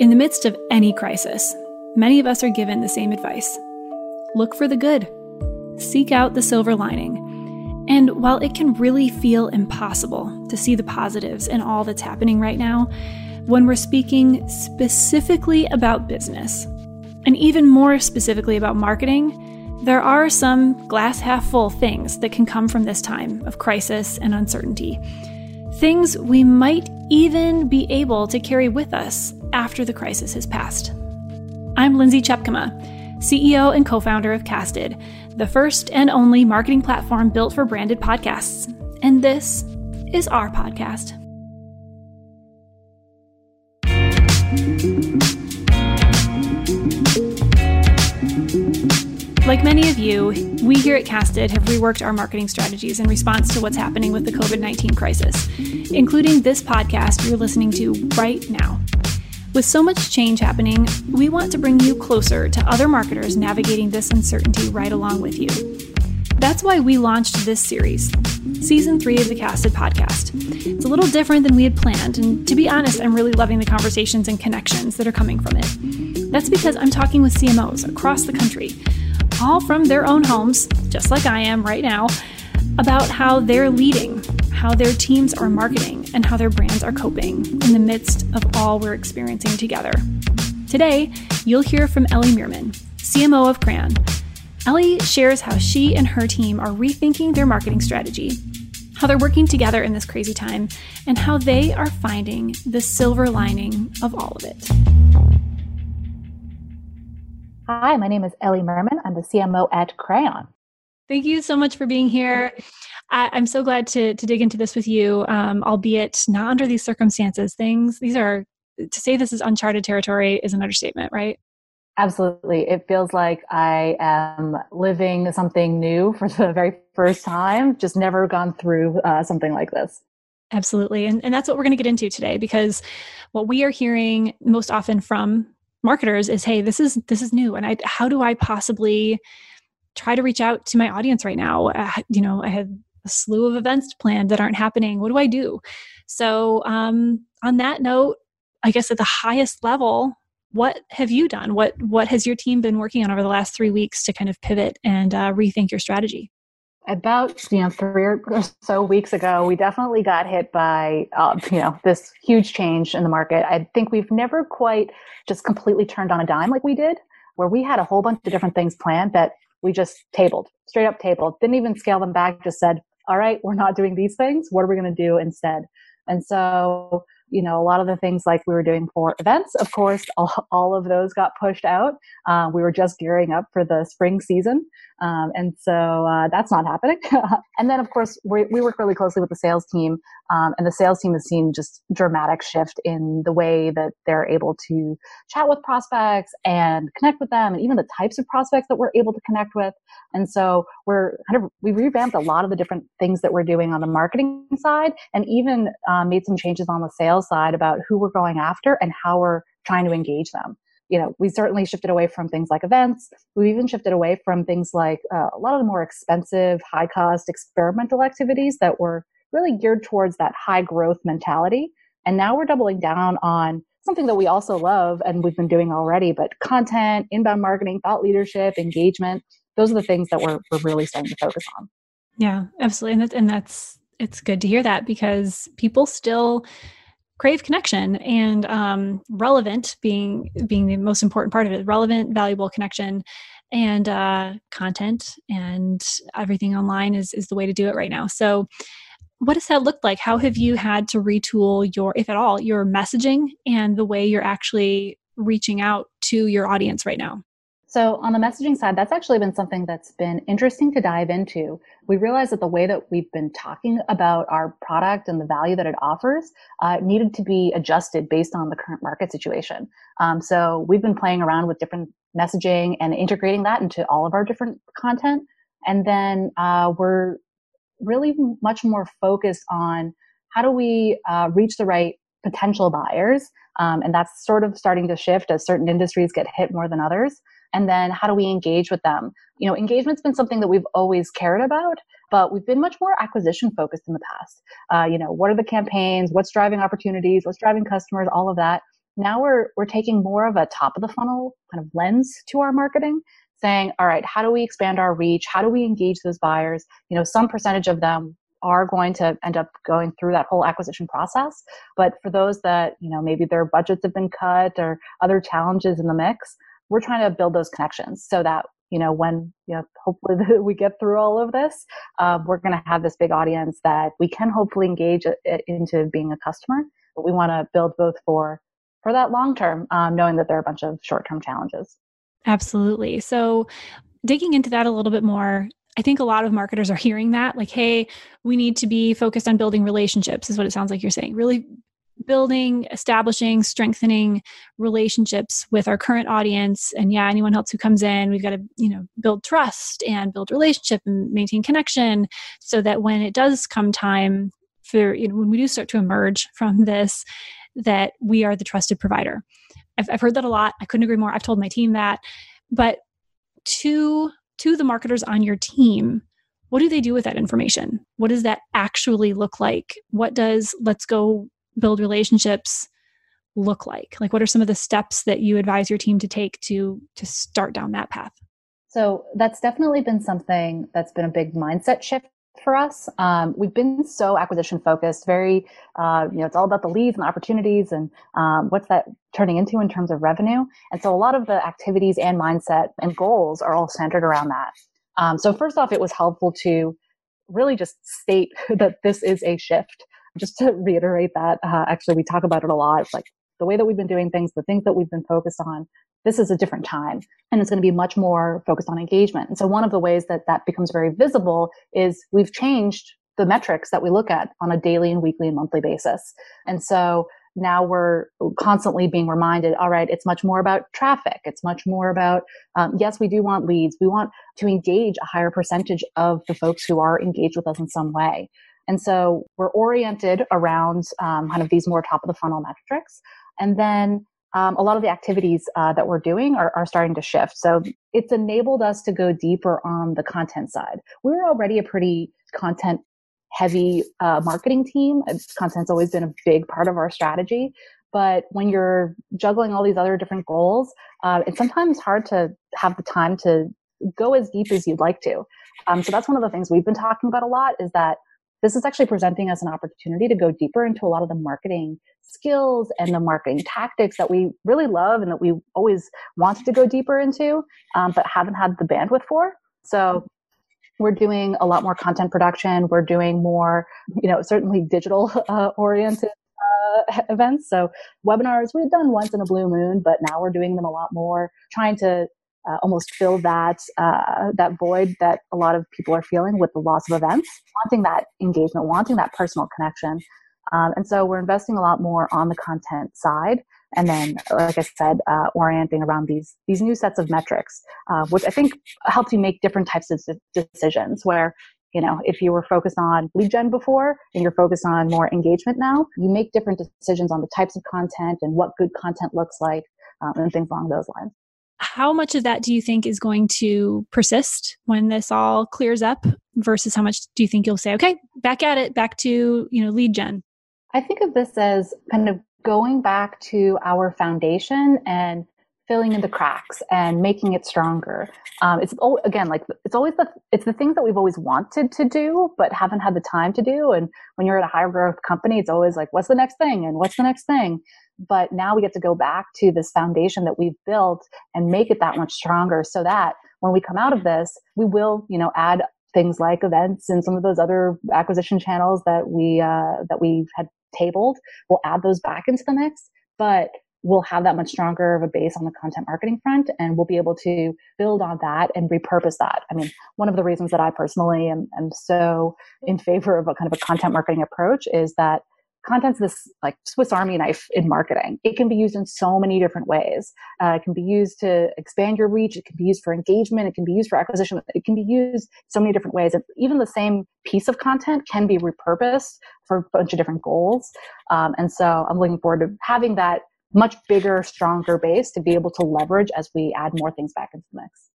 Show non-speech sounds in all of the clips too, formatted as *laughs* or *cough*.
In the midst of any crisis, many of us are given the same advice look for the good, seek out the silver lining. And while it can really feel impossible to see the positives in all that's happening right now, when we're speaking specifically about business, and even more specifically about marketing, there are some glass half full things that can come from this time of crisis and uncertainty. Things we might even be able to carry with us after the crisis has passed. I'm Lindsay Tjepkema, CEO and co founder of Casted, the first and only marketing platform built for branded podcasts. And this is our podcast. Like many of you, we here at Casted have reworked our marketing strategies in response to what's happening with the COVID 19 crisis, including this podcast you're listening to right now. With so much change happening, we want to bring you closer to other marketers navigating this uncertainty right along with you. That's why we launched this series, season three of the Casted podcast. It's a little different than we had planned, and to be honest, I'm really loving the conversations and connections that are coming from it. That's because I'm talking with CMOs across the country, all from their own homes, just like I am right now, about how they're leading how their teams are marketing and how their brands are coping in the midst of all we're experiencing together. Today, you'll hear from Ellie Mirman, CMO of Crayon. Ellie shares how she and her team are rethinking their marketing strategy, how they're working together in this crazy time, and how they are finding the silver lining of all of it. Hi, my name is Ellie Mirman. I'm the CMO at Crayon. Thank you so much for being here. I, am so glad to to dig into this with you, um, albeit not under these circumstances. Things these are to say this is uncharted territory is an understatement, right? Absolutely. It feels like I am living something new for the very first time, just never gone through uh, something like this. Absolutely. And, and that's what we're going to get into today because what we are hearing most often from marketers is hey this is this is new and i how do i possibly try to reach out to my audience right now uh, you know i had a slew of events planned that aren't happening. What do I do? So, um, on that note, I guess at the highest level, what have you done? What what has your team been working on over the last three weeks to kind of pivot and uh, rethink your strategy? About you know three or so weeks ago, we definitely got hit by uh, you know this huge change in the market. I think we've never quite just completely turned on a dime like we did, where we had a whole bunch of different things planned that we just tabled, straight up tabled. Didn't even scale them back. Just said, all right, we're not doing these things. What are we going to do instead? And so, you know, a lot of the things like we were doing for events, of course, *laughs* all, all of those got pushed out. Uh, we were just gearing up for the spring season. Um, and so uh, that's not happening. *laughs* and then, of course, we, we, work really closely with the sales team, um, and the sales team has seen just dramatic shift in the way that they're able to chat with prospects and connect with them, and even the types of prospects that we're able to connect with. And so we're kind of we revamped a lot of the different things that we're doing on the marketing side, and even uh, made some changes on the sales side about who we're going after and how we're trying to engage them you know, we certainly shifted away from things like events. We've even shifted away from things like uh, a lot of the more expensive, high cost experimental activities that were really geared towards that high growth mentality. And now we're doubling down on something that we also love and we've been doing already, but content, inbound marketing, thought leadership, engagement. Those are the things that we're, we're really starting to focus on. Yeah, absolutely. And, and that's, it's good to hear that because people still crave connection and um, relevant being being the most important part of it relevant valuable connection and uh, content and everything online is is the way to do it right now. So what does that look like? How have you had to retool your if at all your messaging and the way you're actually reaching out to your audience right now so on the messaging side, that's actually been something that's been interesting to dive into. We realized that the way that we've been talking about our product and the value that it offers uh, needed to be adjusted based on the current market situation. Um, so we've been playing around with different messaging and integrating that into all of our different content. And then uh, we're really much more focused on how do we uh, reach the right potential buyers. Um, and that's sort of starting to shift as certain industries get hit more than others and then how do we engage with them? You know engagement's been something that we've always cared about but we've been much more acquisition focused in the past. Uh, you know what are the campaigns? What's driving opportunities? What's driving customers? All of that. Now we're we're taking more of a top of the funnel kind of lens to our marketing saying all right how do we expand our reach? How do we engage those buyers? You know some percentage of them are going to end up going through that whole acquisition process but for those that you know maybe their budgets have been cut or other challenges in the mix we're trying to build those connections so that you know when you know hopefully *laughs* we get through all of this uh, we're going to have this big audience that we can hopefully engage into being a customer but we want to build both for for that long term, um, knowing that there are a bunch of short term challenges. Absolutely. So, digging into that a little bit more, I think a lot of marketers are hearing that like, hey, we need to be focused on building relationships, is what it sounds like you're saying. Really building, establishing, strengthening relationships with our current audience. And yeah, anyone else who comes in, we've got to, you know, build trust and build relationship and maintain connection so that when it does come time for, you know, when we do start to emerge from this, that we are the trusted provider. I've, I've heard that a lot. I couldn't agree more. I've told my team that. But to to the marketers on your team, what do they do with that information? What does that actually look like? What does let's go build relationships look like? Like what are some of the steps that you advise your team to take to to start down that path? So that's definitely been something that's been a big mindset shift for us. Um, we've been so acquisition focused, very, uh, you know, it's all about the leads and the opportunities and um, what's that turning into in terms of revenue. And so a lot of the activities and mindset and goals are all centered around that. Um, so first off, it was helpful to really just state *laughs* that this is a shift. Just to reiterate that, uh, actually, we talk about it a lot. Like the way that we've been doing things, the things that we've been focused on, this is a different time and it's going to be much more focused on engagement. And so one of the ways that that becomes very visible is we've changed the metrics that we look at on a daily and weekly and monthly basis. And so now we're constantly being reminded, all right, it's much more about traffic. It's much more about, um, yes, we do want leads. We want to engage a higher percentage of the folks who are engaged with us in some way. And so we're oriented around um, kind of these more top of the funnel metrics. And then um, a lot of the activities uh, that we're doing are, are starting to shift. So it's enabled us to go deeper on the content side. We were already a pretty content heavy uh, marketing team. Content's always been a big part of our strategy. But when you're juggling all these other different goals, uh, it's sometimes hard to have the time to go as deep as you'd like to. Um, so that's one of the things we've been talking about a lot is that this is actually presenting us an opportunity to go deeper into a lot of the marketing skills and the marketing tactics that we really love and that we always wanted to go deeper into, um, but haven't had the bandwidth for. So we're doing a lot more content production. We're doing more, you know, certainly digital uh, oriented uh, events. So webinars we had done once in a blue moon, but now we're doing them a lot more, trying to uh, almost fill that uh, that void that a lot of people are feeling with the loss of events, wanting that engagement, wanting that personal connection. Um, and so we're investing a lot more on the content side, and then, like I said, uh, orienting around these these new sets of metrics, uh, which I think helps you make different types of decisions. Where you know, if you were focused on lead gen before and you're focused on more engagement now, you make different decisions on the types of content and what good content looks like um, and things along those lines how much of that do you think is going to persist when this all clears up versus how much do you think you'll say okay back at it back to you know lead gen i think of this as kind of going back to our foundation and filling in the cracks and making it stronger. Um, it's again like it's always the it's the things that we've always wanted to do but haven't had the time to do. And when you're at a higher growth company it's always like what's the next thing? And what's the next thing but now we get to go back to this foundation that we've built and make it that much stronger so that when we come out of this, we will, you know, add things like events and some of those other acquisition channels that we uh, that we've had tabled. We'll add those back into the mix, but we'll have that much stronger of a base on the content marketing front and we'll be able to build on that and repurpose that. I mean, one of the reasons that I personally am, am so in favor of a kind of a content marketing approach is that content's this like Swiss Army knife in marketing. It can be used in so many different ways. Uh, it can be used to expand your reach. It can be used for engagement. It can be used for acquisition. It can be used so many different ways. And even the same piece of content can be repurposed for a bunch of different goals. Um, and so I'm looking forward to having that much bigger, stronger base to be able to leverage as we add more things back into the mix.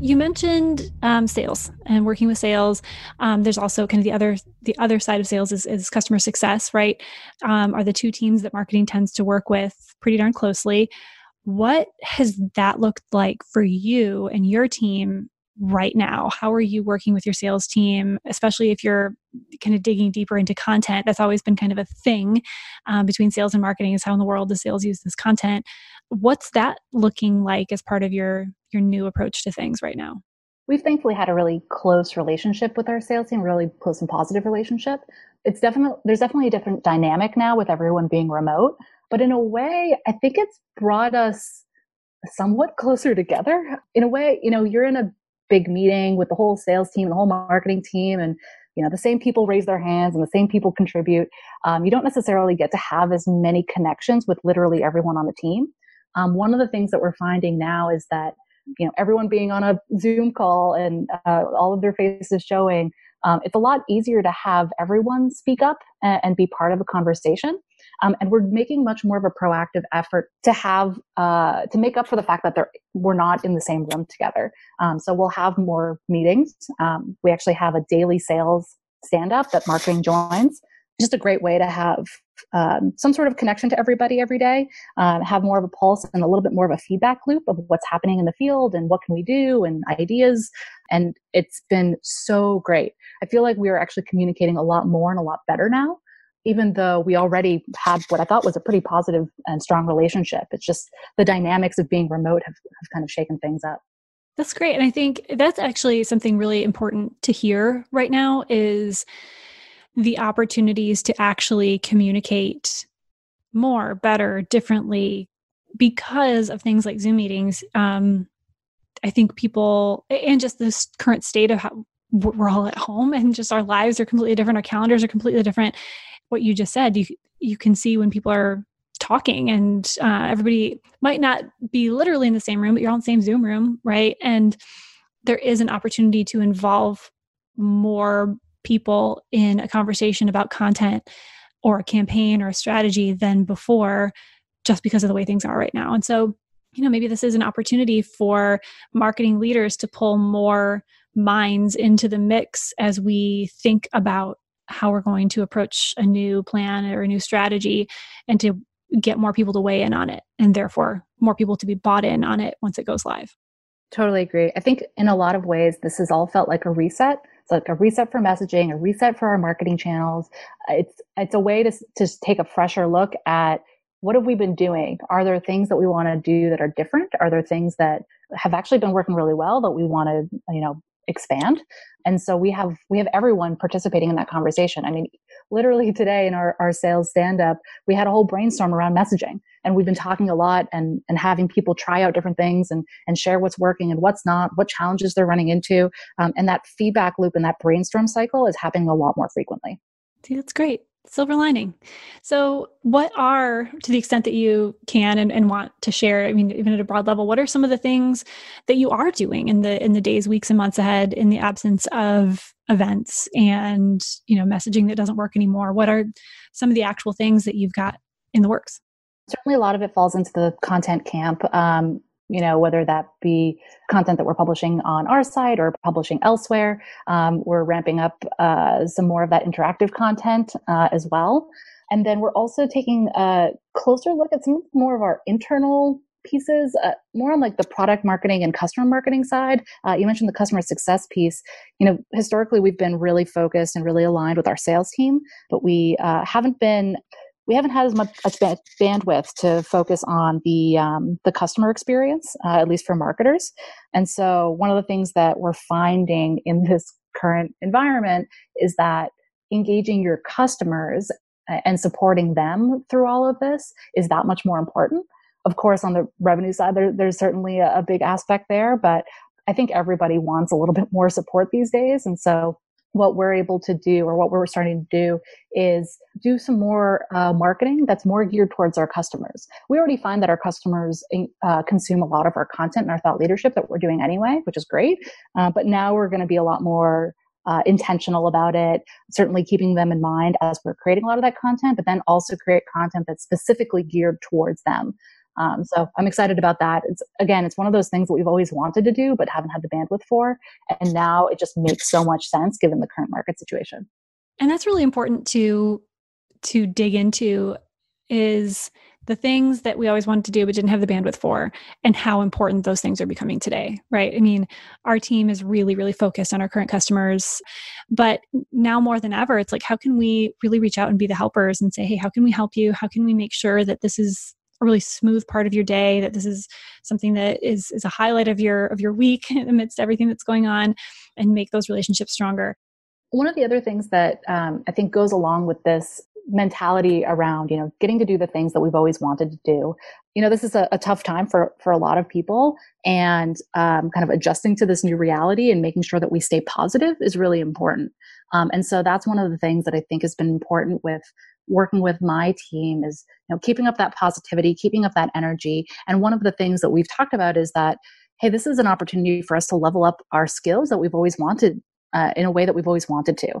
You mentioned um, sales and working with sales. Um, there's also kind of the other the other side of sales is, is customer success, right? Um, are the two teams that marketing tends to work with pretty darn closely. What has that looked like for you and your team right now? How are you working with your sales team, especially if you're kind of digging deeper into content? That's always been kind of a thing um, between sales and marketing is how in the world does sales use this content? What's that looking like as part of your your new approach to things right now? We've thankfully had a really close relationship with our sales team, really close and positive relationship. It's definitely there's definitely a different dynamic now with everyone being remote, but in a way, I think it's brought us somewhat closer together. In a way, you know, you're in a big meeting with the whole sales team, the whole marketing team, and you know the same people raise their hands and the same people contribute. Um, you don't necessarily get to have as many connections with literally everyone on the team. Um, one of the things that we're finding now is that you know everyone being on a Zoom call and uh, all of their faces showing, um, it's a lot easier to have everyone speak up and, and be part of a conversation. Um, and we're making much more of a proactive effort to have uh, to make up for the fact that we're not in the same room together. Um, so we'll have more meetings. Um, we actually have a daily sales stand up that marketing joins. Just a great way to have um, some sort of connection to everybody every day, uh, have more of a pulse and a little bit more of a feedback loop of what's happening in the field and what can we do and ideas. And it's been so great. I feel like we are actually communicating a lot more and a lot better now even though we already had what I thought was a pretty positive and strong relationship. It's just the dynamics of being remote have, have kind of shaken things up. That's great. And I think that's actually something really important to hear right now is the opportunities to actually communicate more, better, differently because of things like Zoom meetings. Um, I think people, and just this current state of how we're all at home and just our lives are completely different, our calendars are completely different. What you just said, you you can see when people are talking and uh, everybody might not be literally in the same room but you're all in the same zoom room right and there is an opportunity to involve more people in a conversation about content or a campaign or a strategy than before just because of the way things are right now. And so, you know, maybe this is an opportunity for marketing leaders to pull more minds into the mix as we think about how we're going to approach a new plan or a new strategy and to get more people to weigh in on it and therefore more people to be bought in on it once it goes live. Totally agree. I think in a lot of ways, this has all felt like a reset it's like a reset for messaging, a reset for our marketing channels. It's it's a way to to take a fresher look at what have we been doing? Are there things that we want to do that are different? Are there things that have actually been working really well that we want to, you know, expand? And so we have we have everyone participating in that conversation. I mean, literally today in our, our sales stand up, we had a whole brainstorm around messaging. And we've been talking a lot and, and having people try out different things and, and share what's working and what's not, what challenges they're running into. Um, and that feedback loop and that brainstorm cycle is happening a lot more frequently. See, that's great. Silver lining. So, what are, to the extent that you can and, and want to share, I mean, even at a broad level, what are some of the things that you are doing in the in the days, weeks, and months ahead in the absence of events and you know messaging that doesn't work anymore? What are some of the actual things that you've got in the works? Certainly a lot of it falls into the content camp. Um, you know whether that be content that we're publishing on our site or publishing elsewhere um, we're ramping up uh, some more of that interactive content uh, as well and then we're also taking a closer look at some more of our internal pieces, uh, more on like the product marketing and customer marketing side. Uh, you mentioned the customer success piece. You know, historically we've been really focused and really aligned with our sales team, but we uh, haven't been we haven't had as much bandwidth to focus on the um, the customer experience, uh, at least for marketers. And so, one of the things that we're finding in this current environment is that engaging your customers uh, and supporting them through all of this is that much more important of course, on the revenue side, there, there's certainly a, a big aspect there, but I think everybody wants a little bit more support these days. And so what we're able to do or what we're starting to do is do some more uh, marketing that's more geared towards our customers. We already find that our customers uh, consume a lot of our content and our thought leadership that we're doing anyway, which is great. Uh, but now we're going to be a lot more uh, intentional about it, certainly keeping them in mind as we're creating a lot of that content, but then also create content that's specifically geared towards them. Um, so I'm excited about that. It's again, it's one of those things that we've always wanted to do, but haven't had the bandwidth for. And now it just makes so much sense given the current market situation. And that's really important to to dig into is the things that we always wanted to do but didn't have the bandwidth for and how important those things are becoming today right i mean our team is really really focused on our current customers but now more than ever it's like how can we really reach out and be the helpers and say hey how can we help you how can we make sure that this is a really smooth part of your day that this is something that is is a highlight of your of your week *laughs* amidst everything that's going on and make those relationships stronger. One of the other things that um, I think goes along with this mentality around you know getting to do the things that we've always wanted to do you know this is a, a tough time for for a lot of people and um, kind of adjusting to this new reality and making sure that we stay positive is really important. Um, and so that's one of the things that i think has been important with working with my team is you know keeping up that positivity keeping up that energy and one of the things that we've talked about is that hey this is an opportunity for us to level up our skills that we've always wanted uh, in a way that we've always wanted to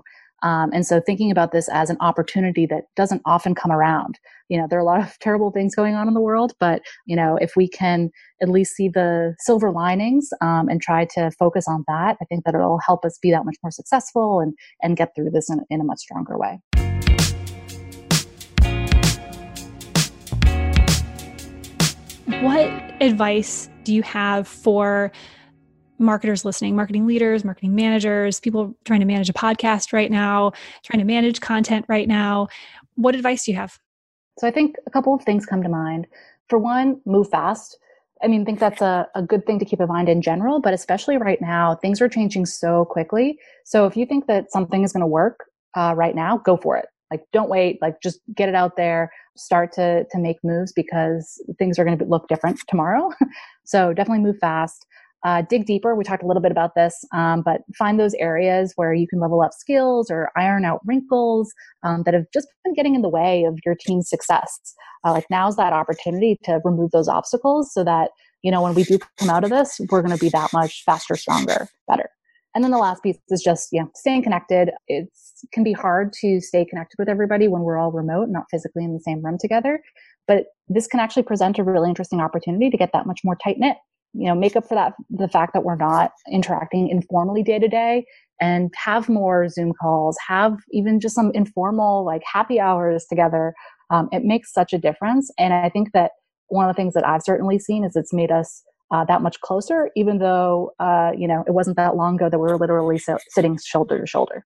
um, and so thinking about this as an opportunity that doesn't often come around. You know, there are a lot of *laughs* terrible things going on in the world, but, you know, if we can at least see the silver linings um, and try to focus on that, I think that it'll help us be that much more successful and, and get through this in, in a much stronger way. What advice do you have for marketers listening, marketing leaders, marketing managers, people trying to manage a podcast right now, trying to manage content right now. What advice do you have? So I think a couple of things come to mind. For one, move fast. I mean, I think that's a, a good thing to keep in mind in general, but especially right now, things are changing so quickly. So if you think that something is going to work uh, right now, go for it. Like, don't wait. Like, just get it out there. Start to to make moves because things are going to look different tomorrow. *laughs* so definitely move fast uh, dig deeper. We talked a little bit about this, um, but find those areas where you can level up skills or iron out wrinkles um, that have just been getting in the way of your team's success. Uh, like now's that opportunity to remove those obstacles so that you know when we do come out of this, we're going to be that much faster, stronger, better. And then the last piece is just yeah, staying connected. It can be hard to stay connected with everybody when we're all remote, not physically in the same room together. But this can actually present a really interesting opportunity to get that much more tight knit you know make up for that the fact that we're not interacting informally day to day and have more zoom calls have even just some informal like happy hours together um, it makes such a difference and i think that one of the things that i've certainly seen is it's made us uh, that much closer even though uh, you know it wasn't that long ago that we were literally so, sitting shoulder to shoulder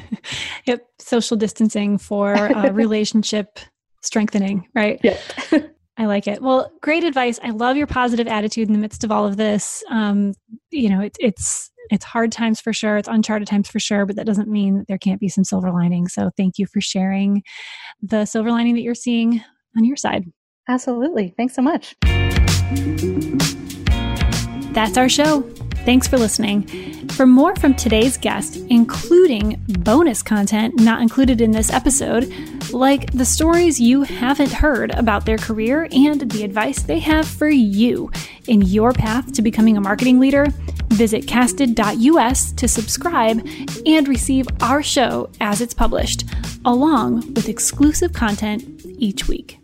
*laughs* yep social distancing for uh, *laughs* relationship strengthening right yep *laughs* I like it. Well, great advice. I love your positive attitude in the midst of all of this. Um, you know, it, it's it's hard times for sure. It's uncharted times for sure, but that doesn't mean that there can't be some silver lining. So, thank you for sharing the silver lining that you're seeing on your side. Absolutely. Thanks so much. That's our show. Thanks for listening. For more from today's guest, including bonus content not included in this episode, like the stories you haven't heard about their career and the advice they have for you in your path to becoming a marketing leader, visit casted.us to subscribe and receive our show as it's published, along with exclusive content each week.